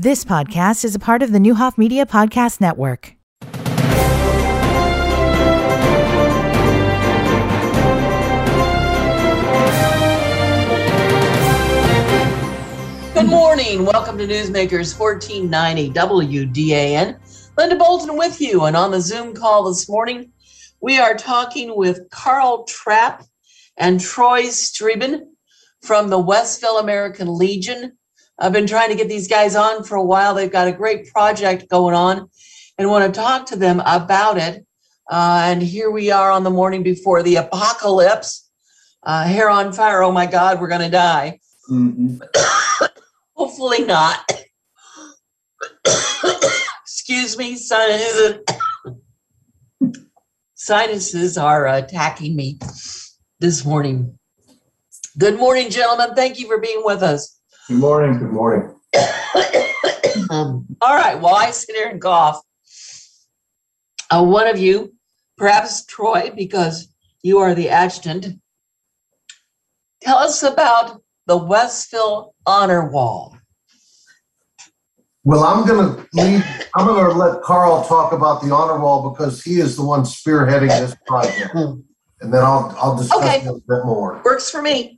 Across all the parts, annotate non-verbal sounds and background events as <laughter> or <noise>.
This podcast is a part of the Neuhoff Media Podcast Network. Good morning. Welcome to Newsmakers 1490 WDAN. Linda Bolton with you. And on the Zoom call this morning, we are talking with Carl Trap and Troy Strebing from the Westville American Legion. I've been trying to get these guys on for a while. They've got a great project going on and want to talk to them about it. Uh, and here we are on the morning before the apocalypse. Uh, hair on fire. Oh my God, we're going to die. Mm-hmm. Hopefully not. <coughs> Excuse me, sinuses. sinuses are attacking me this morning. Good morning, gentlemen. Thank you for being with us. Good morning. Good morning. um, all right. While I sit here and cough, uh, one of you, perhaps Troy, because you are the adjutant, tell us about the Westville Honor Wall. Well, I'm going to leave. I'm going to let Carl talk about the honor wall because he is the one spearheading this project, and then I'll I'll discuss Okay. it a bit more. Works for me.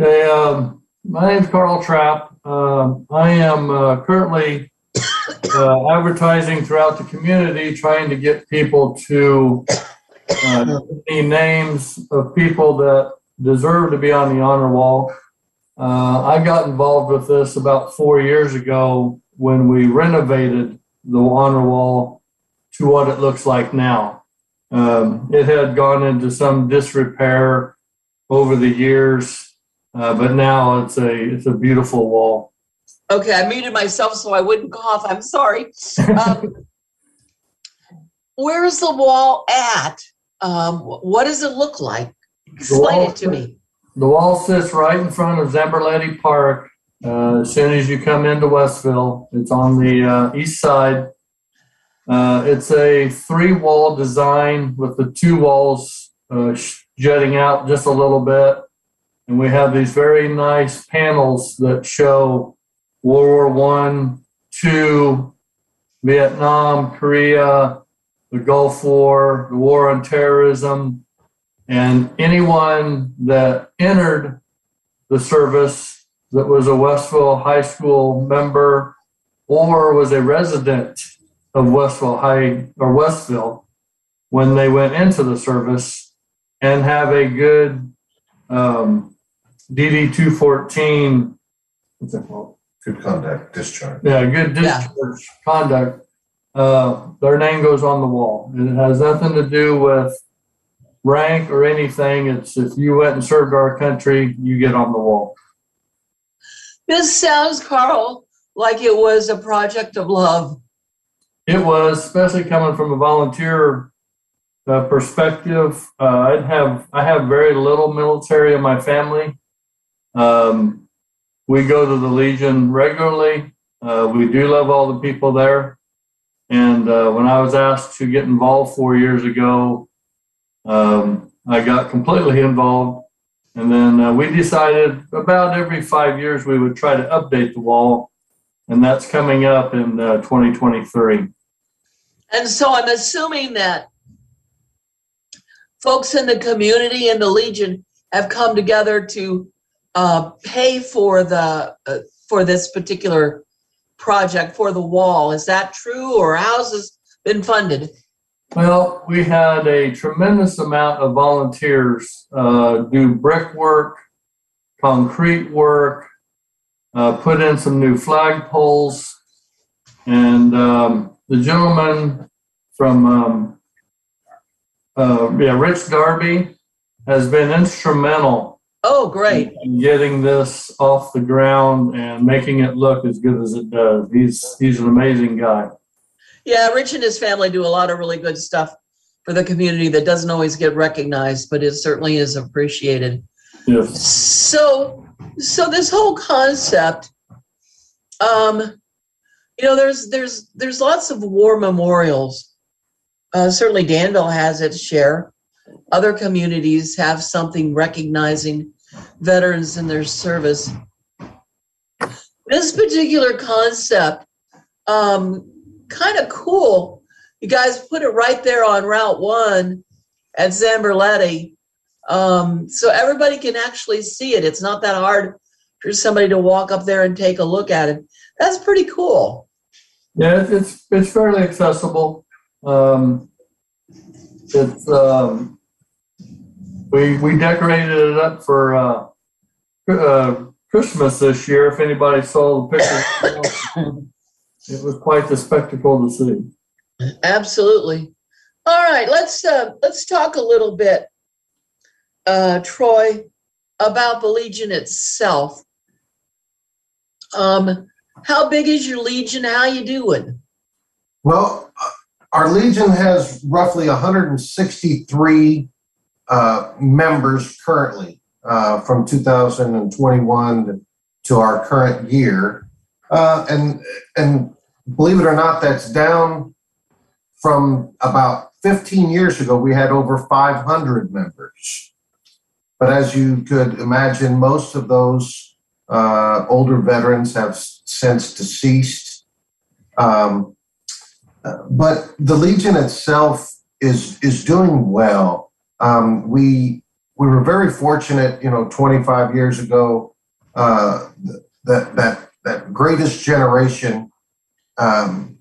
Okay, um, my name's Carl Trap. Um, I am uh, currently uh, advertising throughout the community, trying to get people to uh, me names of people that deserve to be on the honor wall. Uh, I got involved with this about four years ago when we renovated the honor wall to what it looks like now. Um, it had gone into some disrepair over the years, uh, but now it's a it's a beautiful wall. Okay, I muted myself so I wouldn't cough. I'm sorry. <laughs> Um, where is the wall at? Um, what does it look like? Explain wall- it to me. The wall sits right in front of Zamberletti Park. Uh, as soon as you come into Westville, it's on the uh, east side. Uh, it's a three wall design with the two walls uh, jutting out just a little bit. And we have these very nice panels that show World War One, Two, Vietnam, Korea, the Gulf War, the war on terrorism, and anyone that entered the service that was a Westville High School member or was a resident of Westville High or Westville when they went into the service and have a good um, DD 214, what's that called? Good conduct discharge. Yeah, good Yeah. discharge conduct. Uh, their name goes on the wall. It has nothing to do with rank or anything. It's if you went and served our country, you get on the wall. This sounds, Carl, like it was a project of love. It was, especially coming from a volunteer uh, perspective. Uh, I'd have I have very little military in my family. Um, we go to the Legion regularly. Uh, we do love all the people there. And uh, when I was asked to get involved four years ago, um, I got completely involved. And then uh, we decided about every five years we would try to update the wall, and that's coming up in uh, 2023. And so I'm assuming that folks in the community and the Legion have come together to uh, pay for the uh, for this particular project for the wall. Is that true, or how's this been funded? Well, we had a tremendous amount of volunteers uh, do brickwork, concrete work, uh, put in some new flagpoles, and um, the gentleman from um, uh, yeah, Rich Darby has been instrumental Oh, great! in getting this off the ground and making it look as good as it does. He's he's an amazing guy. Yeah, Rich and his family do a lot of really good stuff for the community that doesn't always get recognized, but it certainly is appreciated. Yes. So, so this whole concept, um, you know, there's there's there's lots of war memorials. Uh, certainly, Danville has its share. Other communities have something recognizing veterans in their service. This particular concept, um, kind of cool. You guys put it right there on Route One at Zamberletti, um, so everybody can actually see it. It's not that hard for somebody to walk up there and take a look at it. That's pretty cool. Yeah, it's, it's fairly accessible. Um, it's, um, we, we decorated it up for, uh, uh, Christmas this year. If anybody saw the pictures, <laughs> it was quite the spectacle to see. Absolutely. All right, let's uh, let's talk a little bit, uh, Troy, about the Legion itself. Um, how big is your Legion? How you doing? Well, uh, our Legion has roughly 163 uh, members currently uh, from 2021 to our current year. Uh, and, and believe it or not, that's down from about 15 years ago. We had over 500 members. But as you could imagine, most of those uh, older veterans have since deceased. Um, uh, but the Legion itself is is doing well. Um, we we were very fortunate, you know, 25 years ago, uh, that that that greatest generation um,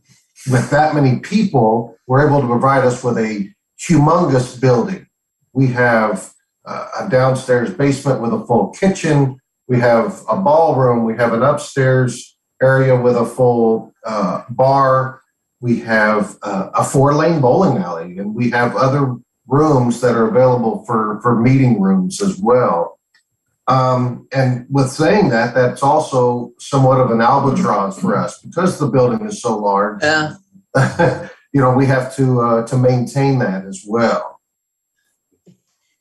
with that many people were able to provide us with a humongous building. We have uh, a downstairs basement with a full kitchen. We have a ballroom. We have an upstairs area with a full uh, bar. We have uh, a four lane bowling alley, and we have other rooms that are available for, for meeting rooms as well. Um, and with saying that, that's also somewhat of an albatross for us because the building is so large. Yeah. <laughs> you know, we have to uh, to maintain that as well.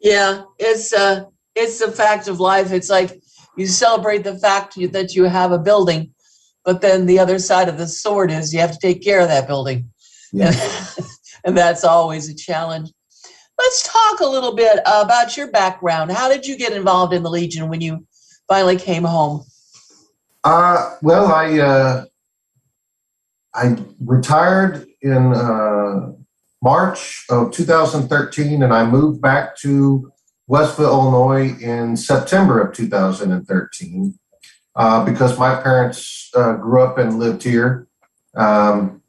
Yeah, it's uh, it's a fact of life. It's like you celebrate the fact that you have a building, but then the other side of the sword is you have to take care of that building. Yeah. <laughs> and that's always a challenge. Let's talk a little bit about your background. How did you get involved in the Legion when you finally came home? Uh, well, I uh, I retired in uh, March of 2013, and I moved back to Westville, Illinois, in September of 2013 uh, because my parents uh, grew up and lived here, um,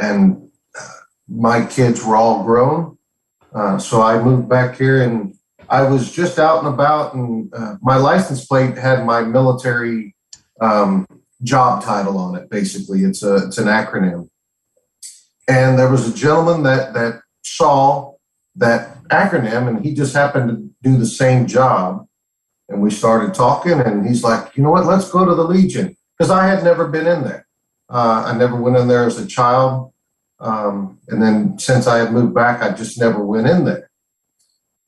and uh, my kids were all grown. Uh, so I moved back here, and I was just out and about, and uh, my license plate had my military um, job title on it. Basically, it's a it's an acronym. And there was a gentleman that that saw that acronym, and he just happened to do the same job. And we started talking, and he's like, "You know what? Let's go to the Legion," because I had never been in there. Uh, I never went in there as a child, um, and then since I had moved back, I just never went in there.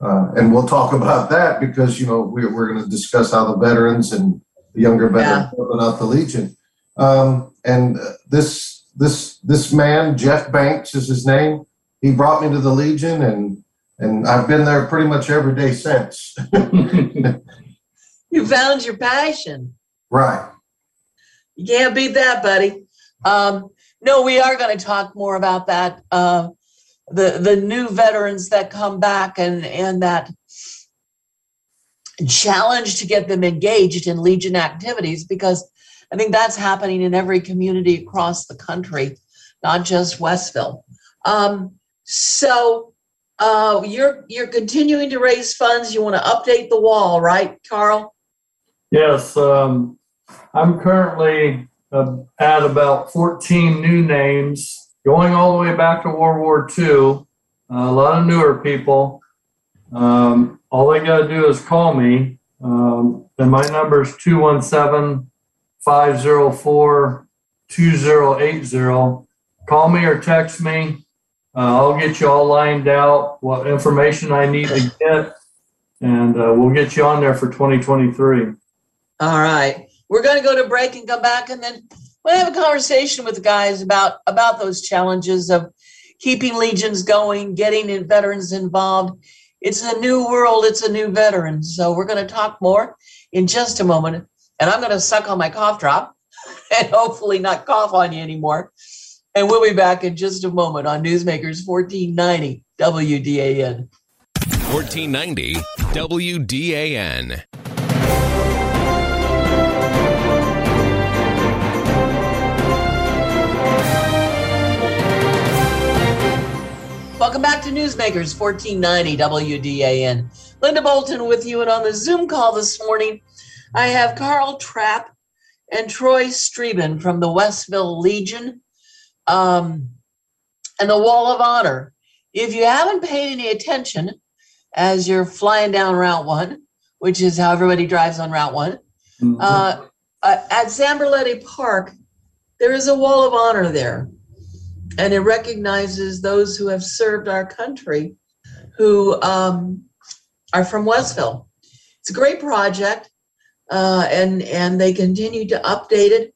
Uh, and we'll talk about that because you know we're, we're going to discuss how the veterans and the younger veterans open out the Legion. Um, and uh, this this this man, Jeff Banks, is his name. He brought me to the Legion, and and I've been there pretty much every day since. <laughs> You found your passion. right. You can't beat that, buddy. Um, no, we are going to talk more about that. Uh, the the new veterans that come back and and that challenge to get them engaged in Legion activities because I think that's happening in every community across the country, not just Westville. Um, so uh, you're you're continuing to raise funds. You want to update the wall, right, Carl? Yes, um, I'm currently uh, at about 14 new names, going all the way back to World War II. a lot of newer people. Um, all they got to do is call me. Um, and my number is 217 504 2080. Call me or text me. Uh, I'll get you all lined out, what information I need to get, and uh, we'll get you on there for 2023. All right. We're going to go to break and come back and then we'll have a conversation with the guys about about those challenges of keeping legions going, getting in veterans involved. It's a new world, it's a new veteran. So we're going to talk more in just a moment. And I'm going to suck on my cough drop. <laughs> and hopefully not cough on you anymore. And we'll be back in just a moment on Newsmakers 1490 WDAN. 1490 WDAN. Welcome back to Newsmakers 1490 WDAN. Linda Bolton with you, and on the Zoom call this morning, I have Carl Trap and Troy Strebing from the Westville Legion um, and the Wall of Honor. If you haven't paid any attention as you're flying down Route 1, which is how everybody drives on Route one Mhm. uh, uh, at Zamberletti Park, there is a Wall of Honor there. And it recognizes those who have served our country who um, are from Westville. It's a great project, uh, and and they continue to update it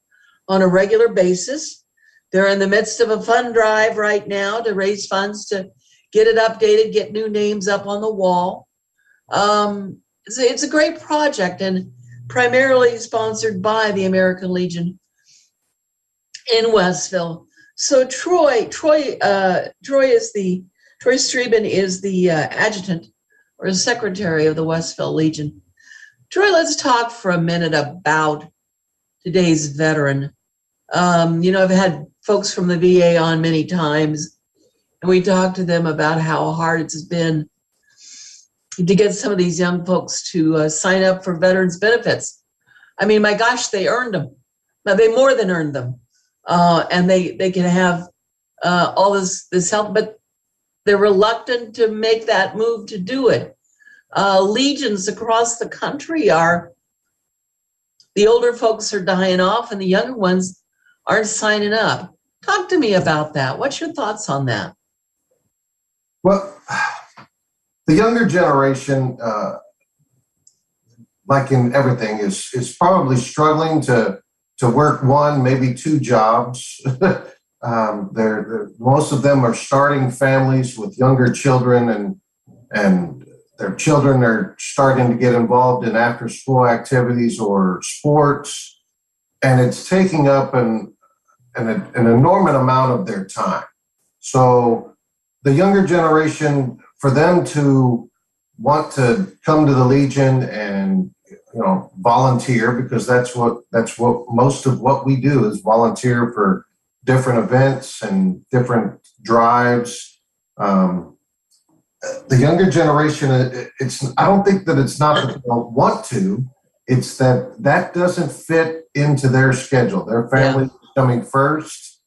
on a regular basis. They're in the midst of a fund drive right now to raise funds to get it updated, get new names up on the wall. Um, it's, a, it's a great project and primarily sponsored by the American Legion in Westville. So Troy, Troy, uh, Troy is the Troy Strebing is the uh, adjutant or the secretary of the Westville Legion. Troy, let's talk for a minute about today's veteran. Um, you know, I've had folks from the VA on many times, and we talked to them about how hard it's been to get some of these young folks to uh, sign up for veterans benefits. I mean, my gosh, they earned them. Now they more than earned them, uh, and they they can have uh, all this this help, but they're reluctant to make that move to do it uh, legions across the country are the older folks are dying off and the younger ones aren't signing up. Talk to me about that. What's your thoughts on that? Well, the younger generation, uh, like in everything, is is probably struggling to to work one, maybe two jobs. <laughs> um, they're, they're most of them are starting families with younger children, and and their children are starting to get involved in after school activities or sports, and it's taking up an an, an enormous amount of their time. So the younger generation, for them to want to come to the Legion and you know volunteer because that's what that's what most of what we do is volunteer for different events and different drives. Um, the younger generation, it's I don't think that it's not that they don't want to. It's that that doesn't fit into their schedule. Their family is coming first.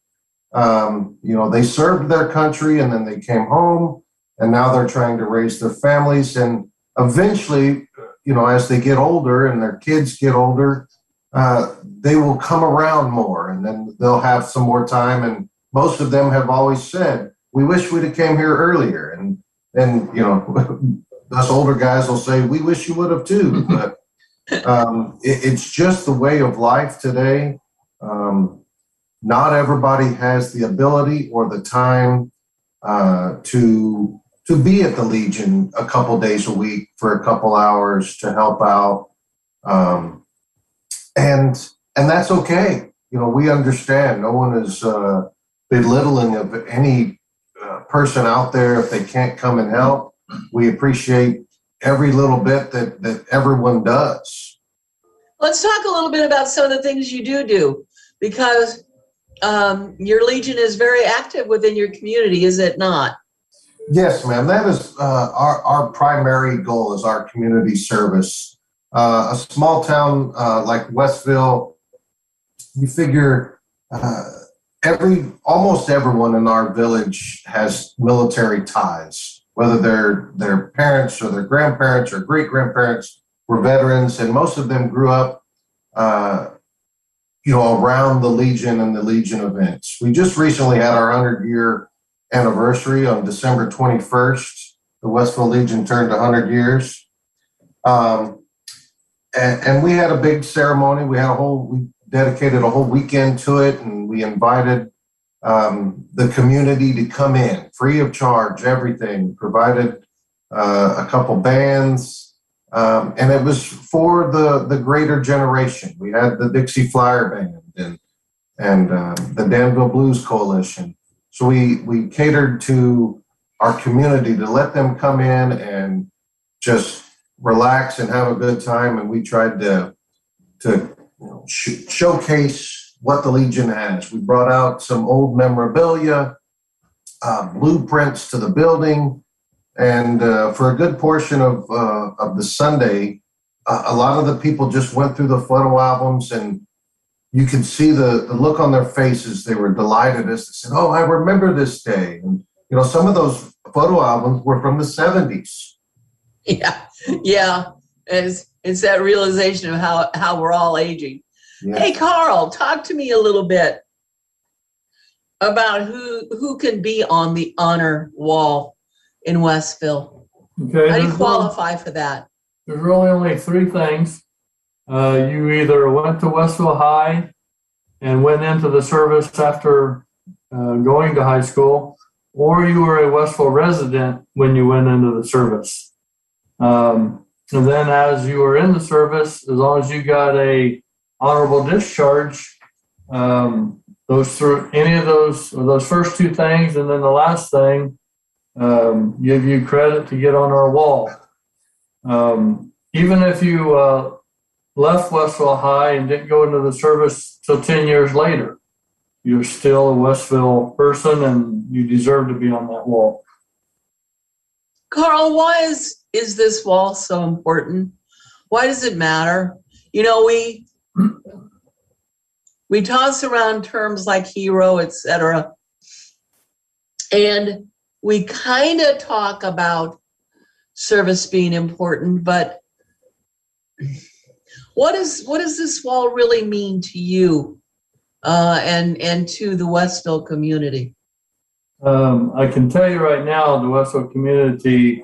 Um, you know, they served their country and then they came home and now they're trying to raise their families. And eventually, you know, as they get older and their kids get older, uh, they will come around more and then they'll have some more time. And most of them have always said, we wish we'd have came here earlier. And, and, you know, <laughs> us older guys will say, we wish you would have too. <laughs> But um, it, it's just the way of life today. Um, not everybody has the ability or the time uh, to to be at the Legion a couple days a week for a couple hours to help out, um, and and that's okay. You know, we understand. No one is uh, belittling of any uh, person out there if they can't come and help. We appreciate every little bit that that everyone does. Let's talk a little bit about some of the things you do do because um, your Legion is very active within your community, is it not? Yes, ma'am. That is uh, our our primary goal is our community service. Uh, a small town uh, like Westville, you figure uh, every almost everyone in our village has military ties, whether they're their parents or their grandparents or great grandparents were veterans, and most of them grew up, uh, you know, around the Legion and the Legion events. We just recently had our hundred year anniversary on December 21st. The Westville Legion turned 100 years. Um, and, and we had a big ceremony. We had a whole, we dedicated a whole weekend to it, and we invited um, the community to come in free of charge, everything, provided uh, a couple bands. Um, and it was for the, the greater generation. We had the Dixie Flyer Band and and uh, the Danville Blues Coalition. So we we catered to our community to let them come in and just relax and have a good time, and we tried to to you know, sh- showcase what the Legion has. We brought out some old memorabilia, uh, blueprints to the building, and uh, for a good portion of uh, of the Sunday, uh, a lot of the people just went through the photo albums and you could see the, the look on their faces. They were delighted as they said, "Oh, I remember this day." And you know, some of those photo albums were from the '70s. <laughs> Yeah, yeah. It's it's that realization of how how we're all aging. Yeah. Hey, Carl, talk to me a little bit about who who can be on the honor wall in Westville. Okay. How do you there's qualify for that? There's really only three things. Uh, you either went to Westville High and went into the service after uh, going to high school, or you were a Westville resident when you went into the service. Um, and then, as you were in the service, as long as you got a honorable discharge, um, those through any of those those first two things, and then the last thing, um, give you credit to get on our wall. Um, even if you uh, left Westville High and didn't go into the service till 10 years later, you're still a Westville person and you deserve to be on that wall. Carl, why is is this wall so important? Why does it matter? You know, we we toss around terms like hero, etc. And we kind of talk about service being important, but what is what does this wall really mean to you uh, and and to the Westville community? Um, I can tell you right now, the Westville community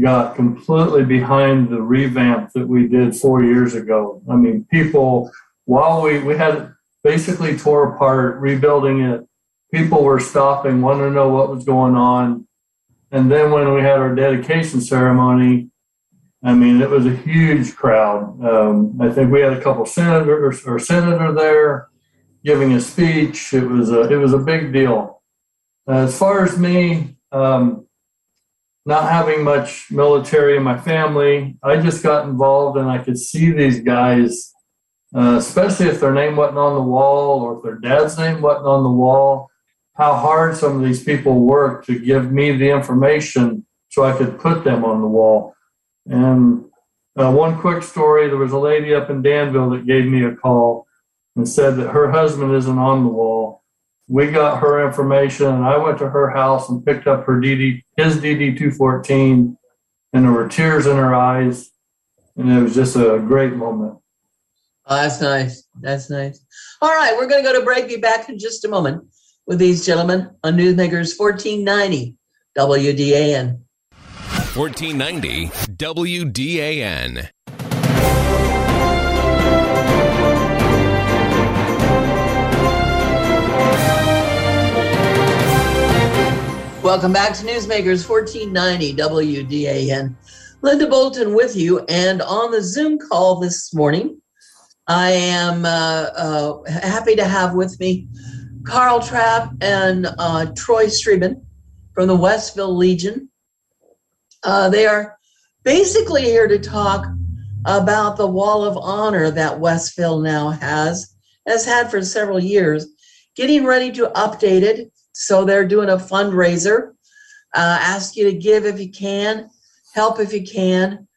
got completely behind the revamp that we did four years ago. I mean, people, while we, we had basically tore apart, rebuilding it, people were stopping, wanting to know what was going on. And then when we had our dedication ceremony, I mean, it was a huge crowd. Um, I think we had a couple senators or senator there giving a speech. It was a it was a big deal. As far as me, um, not having much military in my family, I just got involved and I could see these guys, uh, especially if their name wasn't on the wall or if their dad's name wasn't on the wall, how hard some of these people worked to give me the information so I could put them on the wall. And uh, one quick story there was a lady up in Danville that gave me a call and said that her husband isn't on the wall. We got her information, and I went to her house and picked up her DD, his DD 214, and there were tears in her eyes, and it was just a great moment. Oh, that's nice. That's nice. All right, we're going to go to break. Be back in just a moment with these gentlemen on Newsmakers 1490 WDAN. 1490 WDAN. Welcome back to Newsmakers 1490 WDAN. Linda Bolton with you, and on the Zoom call this morning, I am uh, uh, happy to have with me Carl Trap and uh, Troy Strebing from the Westville Legion. Uh, they are basically here to talk about the Wall of Honor that Westville now has, has had for several years, getting ready to update it. So they're doing a fundraiser. Uh, ask you to give if you can, help if you can.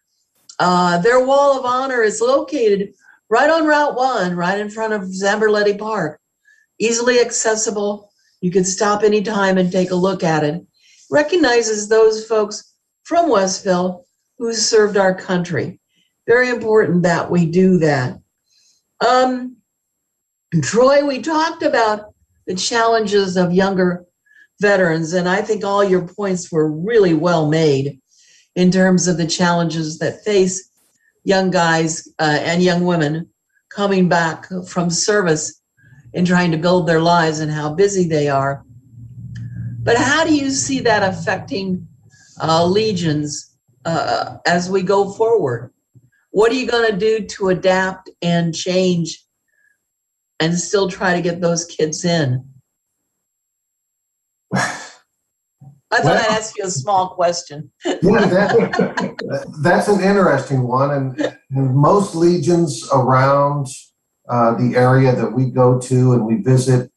Uh, their Wall of Honor is located right on Route 1, right in front of Zamberletti Park. Easily accessible. You can stop anytime and take a look at it. Recognizes those folks from Westville who served our country. Very important that we do that. Um, Troy, we talked about the challenges of younger veterans, and I think all your points were really well made in terms of the challenges that face young guys uh, and young women coming back from service and trying to build their lives and how busy they are. But how do you see that affecting uh, legions uh, as we go forward? What are you going to do to adapt and change and still try to get those kids in? <sighs> I thought Well- I'd ask you a small question. <laughs> Yeah, that, that's an interesting one, and, and most legions around uh, the area that we go to and we visit,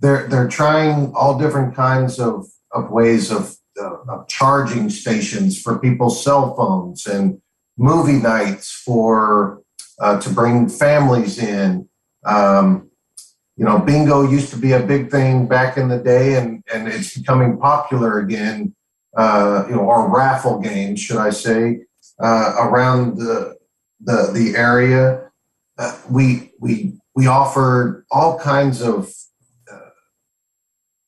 they're they're trying all different kinds of of ways of, uh, charging stations for people's cell phones and movie nights for uh, to bring families in. Um, you know, bingo used to be a big thing back in the day, and and it's becoming popular again uh, you know, or raffle games, should I say, uh, around the the the area. Uh, we we we offered all kinds of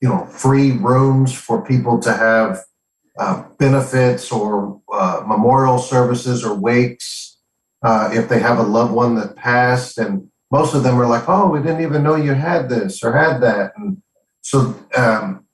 you know free rooms for people to have uh, benefits or uh, memorial services or wakes uh, if they have a loved one that passed. And most of them are like oh we didn't even know you had this or had that. And so um,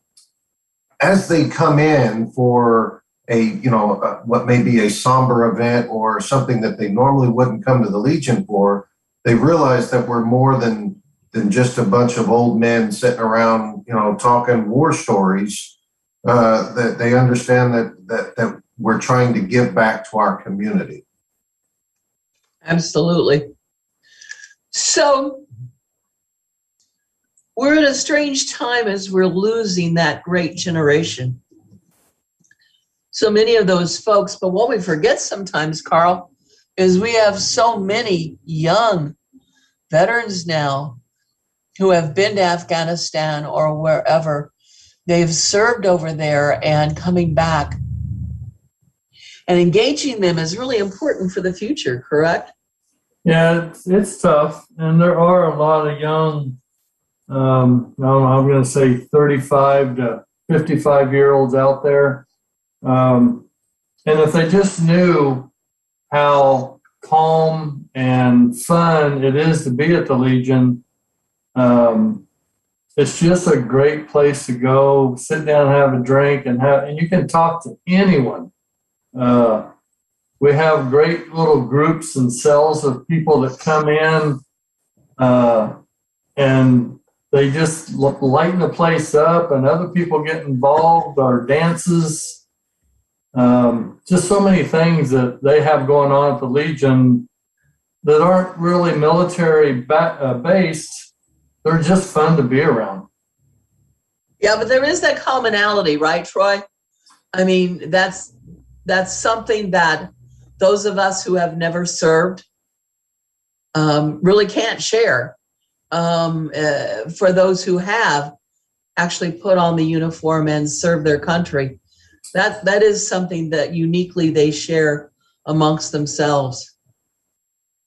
as they come in for a you know what may be a somber event or something that they normally wouldn't come to the legion for they realize that we're more than than just a bunch of old men sitting around you know talking war stories uh, that they understand that that that we're trying to give back to our community Absolutely. So we're in a strange time as we're losing that great generation. So many of those folks, but what we forget sometimes, Carl, is we have so many young veterans now who have been to Afghanistan or wherever they've served over there and coming back. And engaging them is really important for the future, correct? Yeah, it's, it's tough, and there are a lot of young. Um, I don't know, I'm going to say 35 to 55 year olds out there, um, and if they just knew how calm and fun it is to be at the Legion, um, it's just a great place to go, sit down, have a drink, and have, and you can talk to anyone. Uh, we have great little groups and cells of people that come in uh, and they just lighten the place up and other people get involved or dances um, just so many things that they have going on at the legion that aren't really military ba- uh, based they're just fun to be around Yeah, but there is that commonality, right, Troy? I mean, that's that's something that those of us who have never served um, really can't share. Um, uh, for those who have actually put on the uniform and served their country, that that is something that uniquely they share amongst themselves.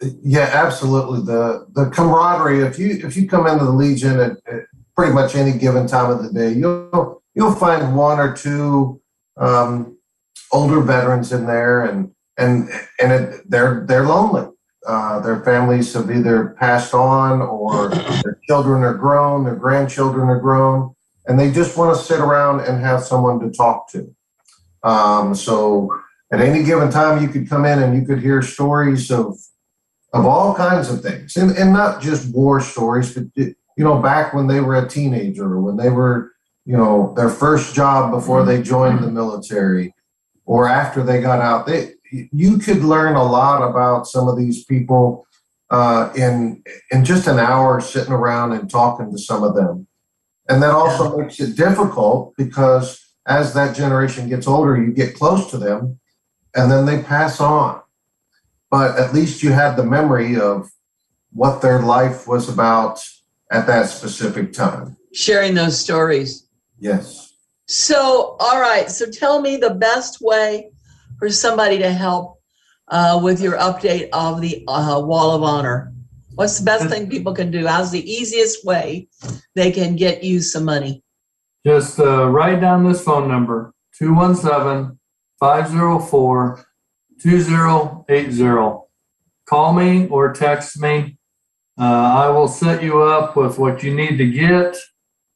Yeah, absolutely. The the camaraderie. If you if you come into the Legion at, at pretty much any given time of the day, you'll you'll find one or two um, older veterans in there, and and and it, they're they're lonely. Uh, their families have either passed on, or their children are grown, their grandchildren are grown, and they just want to sit around and have someone to talk to. Um, so at any given time, you could come in and you could hear stories of of all kinds of things, and and not just war stories, but you know, back when they were a teenager, or when they were, you know, their first job before they joined the military, or after they got out. They you could learn a lot about some of these people uh, in in just an hour sitting around and talking to some of them, and that also makes it difficult because as that generation gets older, you get close to them, and then they pass on but at least you had the memory of what their life was about at that specific time. Sharing those stories. Yes. So, all right. So, tell me the best way for somebody to help uh, with your update of the uh, Wall of Honor. What's the best thing people can do? How's the easiest way they can get you some money? Just uh, write down this phone number 217 504 2080. Call me or text me. Uh, I will set you up with what you need to get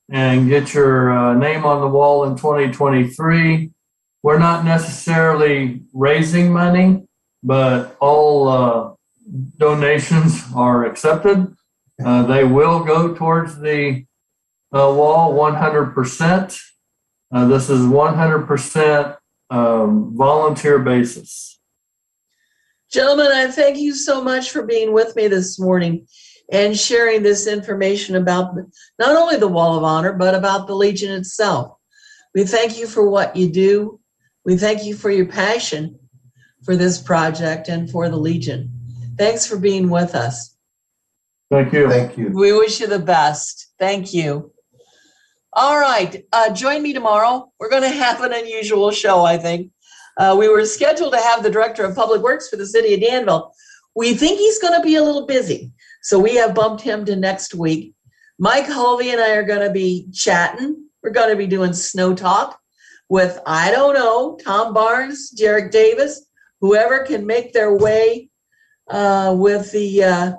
and get your uh, name on the wall in 2023. We're not necessarily raising money, but all uh, donations are accepted. Uh, they will go towards the uh, wall 100%. Uh, this is 100% um, volunteer basis. Gentlemen, I thank you so much for being with me this morning and sharing this information about not only the Wall of Honor, but about the Legion itself. We thank you for what you do. We thank you for your passion for this project and for the Legion. Thanks for being with us. Thank you. Thank you. We wish you the best. Thank you. All right. Uh, join me tomorrow. We're going to have an unusual show, I think. Uh, we were scheduled to have the director of public works for the city of Danville. We think he's going to be a little busy. So we have bumped him to next week. Mike Hulvey and I are going to be chatting. We're going to be doing snow talk with, I don't know, Tom Barnes, Jarek Davis, whoever can make their way uh, with the, uh,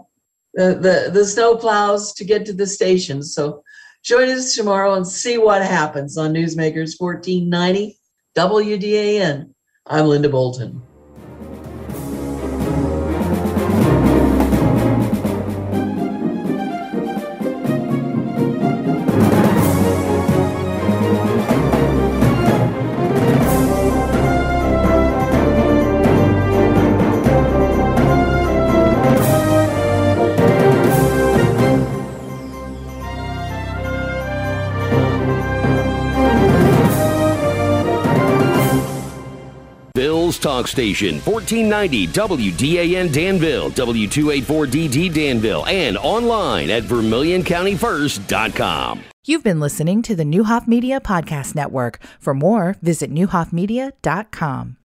the, the, the snow plows to get to the station. So join us tomorrow and see what happens on Newsmakers 1490 WDAN. I'm Linda Bolton. Talk Station, 1490 WDAN Danville, W284DD Danville, and online at VermilionCountyFirst.com. You've been listening to the Neuhoff Media Podcast Network. For more, visit neuhoffmedia.com.